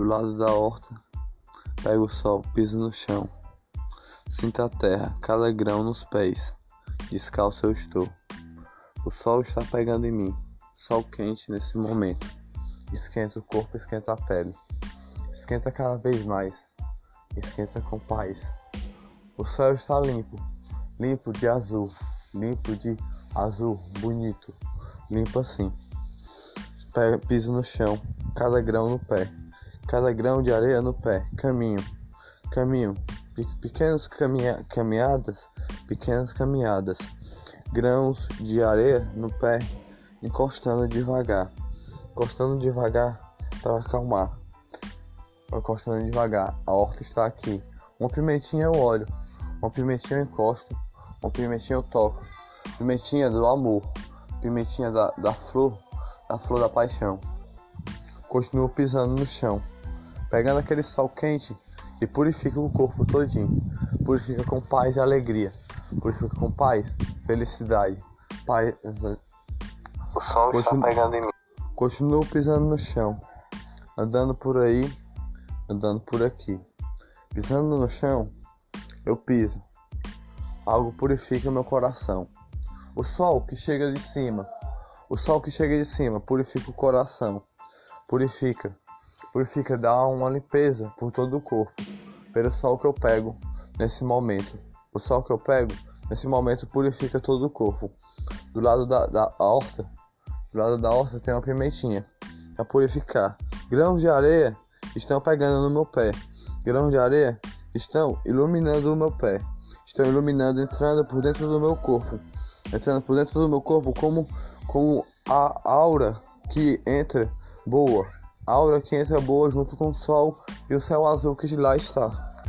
do lado da horta. Pego o sol, piso no chão. Sinto a terra, cada grão nos pés. Descalço eu estou. O sol está pegando em mim. Sol quente nesse momento. Esquenta o corpo, esquenta a pele. Esquenta cada vez mais. Esquenta com paz. O céu está limpo, limpo de azul, limpo de azul, bonito, limpo assim. Piso no chão, cada grão no pé, cada grão de areia no pé, caminho, caminho, pequenas caminha, caminhadas, pequenas caminhadas, grãos de areia no pé, encostando devagar, encostando devagar para acalmar, encostando devagar. A horta está aqui. Uma pimentinha eu olho, uma pimentinha eu encosto, uma pimentinha eu toco, pimentinha do amor, pimentinha da, da flor, da flor da paixão. Continuo pisando no chão, pegando aquele sol quente e purifica o corpo todinho, purifica com paz e alegria, purifica com paz, felicidade, paz. O sol Continuo, está pegando em mim. Continuo pisando no chão, andando por aí, andando por aqui. Pisando no chão, eu piso. Algo purifica meu coração. O sol que chega de cima, o sol que chega de cima purifica o coração. Purifica, purifica, dá uma limpeza por todo o corpo. Pelo sol que eu pego nesse momento. O sol que eu pego nesse momento purifica todo o corpo. Do lado da, da horta, do lado da horta tem uma pimentinha para purificar. Grãos de areia estão pegando no meu pé. Grãos de areia estão iluminando o meu pé. Estão iluminando, entrando por dentro do meu corpo. Entrando por dentro do meu corpo como, como a aura que entra boa. A aura que entra boa junto com o sol e o céu azul que de lá está.